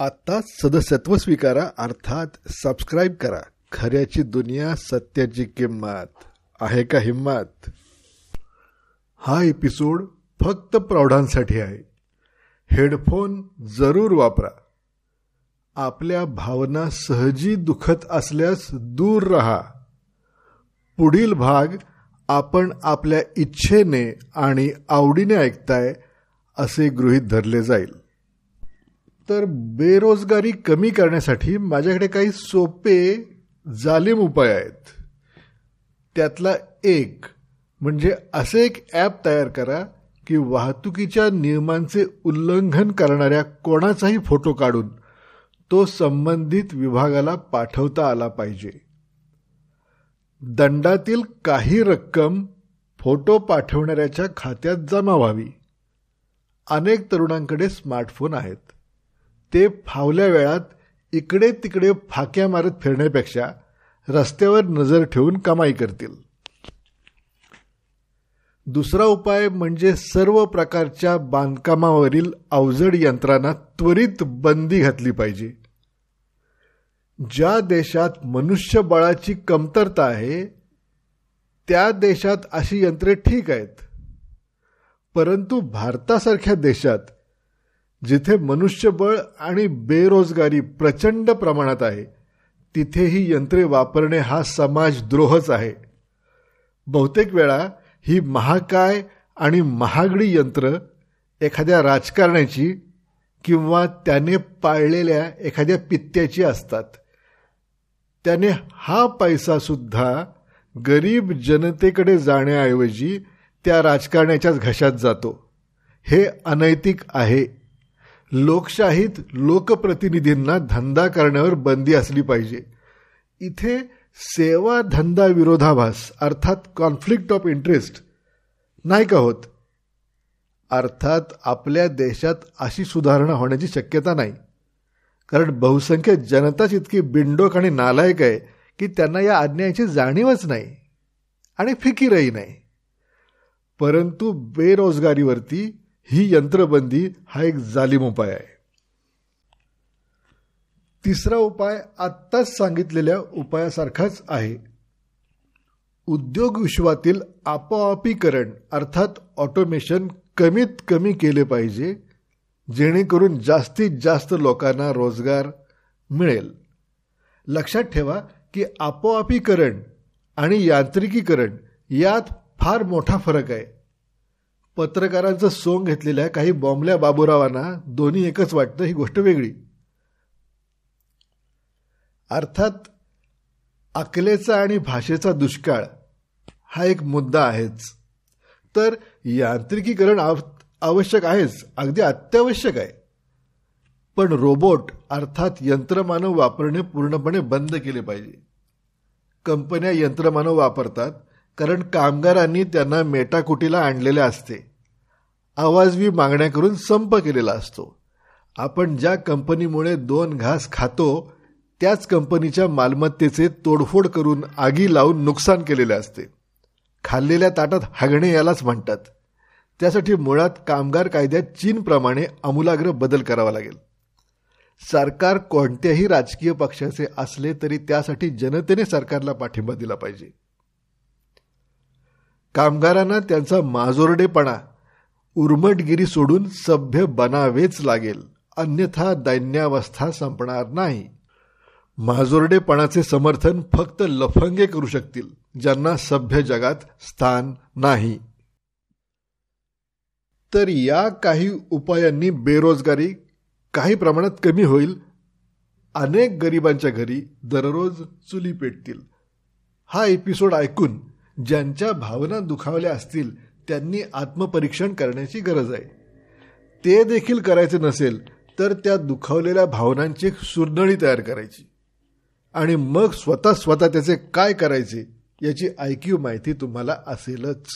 आत्ताच सदस्यत्व स्वीकारा अर्थात सबस्क्राईब करा. खऱ्याची दुनिया सत्याची किंमत आहे का हिंमत? हा एपिसोड फक्त प्रौढांसाठी आहे. हेडफोन जरूर वापरा. आपल्या भावना सहजी दुखत असल्यास दूर रहा. पुढील भाग आपण आपल्या इच्छेने आणि आवडीने ऐकताय असे गृहीत धरले जाईल. तर बेरोजगारी कमी करण्यासाठी माझ्याकडे काही सोपे जालिम उपाय आहेत. त्यातला एक म्हणजे असे एक ॲप तयार करा की वाहतुकीच्या नियमांचे उल्लंघन करणाऱ्या कोणाचाही फोटो काढून तो संबंधित विभागाला पाठवता आला पाहिजे. दंडातील काही रक्कम फोटो पाठवणाऱ्याच्या खात्यात जमा व्हावी. अनेक तरुणांकडे स्मार्टफोन आहेत. ते फावल्या वेळात इकडे तिकडे फाक्या मारत फिरण्यापेक्षा रस्त्यावर नजर ठेवून कमाई करतील. दुसरा उपाय म्हणजे सर्व प्रकारच्या बांधकामावरील अवजड यंत्रांना त्वरित बंदी घातली पाहिजे. ज्या देशात मनुष्यबळाची कमतरता आहे त्या देशात अशी यंत्रे ठीक आहेत. परंतु भारतासारख्या देशात जिथे मनुष्यबळ आणि बेरोजगारी प्रचंड प्रमाणात आहे तिथे ही यंत्रे वापरणे हा समाजद्रोहच आहे. बहुतेक वेळा ही महाकाय आणि महागडी यंत्र एखाद्या राजकारण्याची किंवा त्याने पाळलेल्या एखाद्या पित्त्याची असतात. त्याने हा पैसासुद्धा गरीब जनतेकडे जाण्याऐवजी त्या राजकारण्याच्याच घशात जातो. हे अनैतिक आहे. लोकशाहीत लोकप्रतिनिधींना धंदा करण्यावर बंदी असली पाहिजे. इथे सेवा धंदा विरोधाभास अर्थात कॉन्फ्लिक्ट ऑफ इंटरेस्ट नाही का होत? अर्थात आपल्या देशात अशी सुधारणा होण्याची शक्यता नाही. कारण बहुसंख्य जनताच इतकी बिंडोक आणि नालायक आहे की त्यांना या आज्ञाची जाणीवच नाही आणि फिकीरही नाही. परंतु बेरोजगारीवरती ही यंत्रबंदी हा एक जालिम उपाय आहे. तिसरा उपाय आत्ताच सांगितलेल्या उपायासारखाच आहे. उद्योग विश्वातील आपोआपीकरण अर्थात ऑटोमेशन कमीत कमी केले पाहिजे जेणेकरून जास्तीत जास्त लोकांना रोजगार मिळेल. लक्षात ठेवा की आपोआपीकरण आणि यांत्रिकीकरण यात फार मोठा फरक आहे. पत्रकारांचं सोंग घेतलेल्या काही बॉम्बल्या बाबुरावांना दोन्ही एकच वाटतं ही गोष्ट वेगळी. अर्थात अकलेचा आणि भाषेचा दुष्काळ हा एक मुद्दा आहेच. तर यांत्रिकीकरण आवश्यक आहेच अगदी अत्यावश्यक आहे. पण रोबोट अर्थात यंत्रमानव वापरणे पूर्णपणे बंद केले पाहिजे. कंपन्या यंत्रमानव वापरतात कारण कामगारांनी त्यांना मेटाकुटीला आणलेले असते. आवाजवी मागण्या करून संप केलेला असतो. आपण ज्या कंपनीमुळे दोन घास खातो त्याच कंपनीच्या मालमत्तेचे तोडफोड करून आगी लावून नुकसान केलेले असते. खाल्लेल्या ताटात हागणे यालाच म्हणतात. त्यासाठी मुळात कामगार कायद्यात चीनप्रमाणे आमूलाग्र बदल करावा लागेल. सरकार कोणत्याही राजकीय पक्षाचे असले तरी त्यासाठी जनतेने सरकारला पाठिंबा दिला पाहिजे. कामगारांना त्यांचा माजोरडेपणा उर्मटगिरी सोडून सभ्य बनावेच लागेल. अन्यथा दैन्यावस्था संपणार नाही. माजोरडेपणाचे समर्थन फक्त लफंगे करू शकतील ज्यांना सभ्य जगात स्थान नाही. तर या काही उपायांनी बेरोजगारी काही प्रमाणात कमी होईल. अनेक गरिबांच्या घरी दररोज चुली पेटतील. हा एपिसोड ऐकून ज्यांच्या भावना दुखावल्या असतील त्यांनी आत्मपरीक्षण करण्याची गरज आहे. ते देखील करायचे नसेल तर त्या दुखावलेल्या भावनांची एक सुरनळी तयार करायची. आणि मग स्वतः स्वतः त्याचे काय करायचे याची ऐकीव माहिती तुम्हाला असेलच.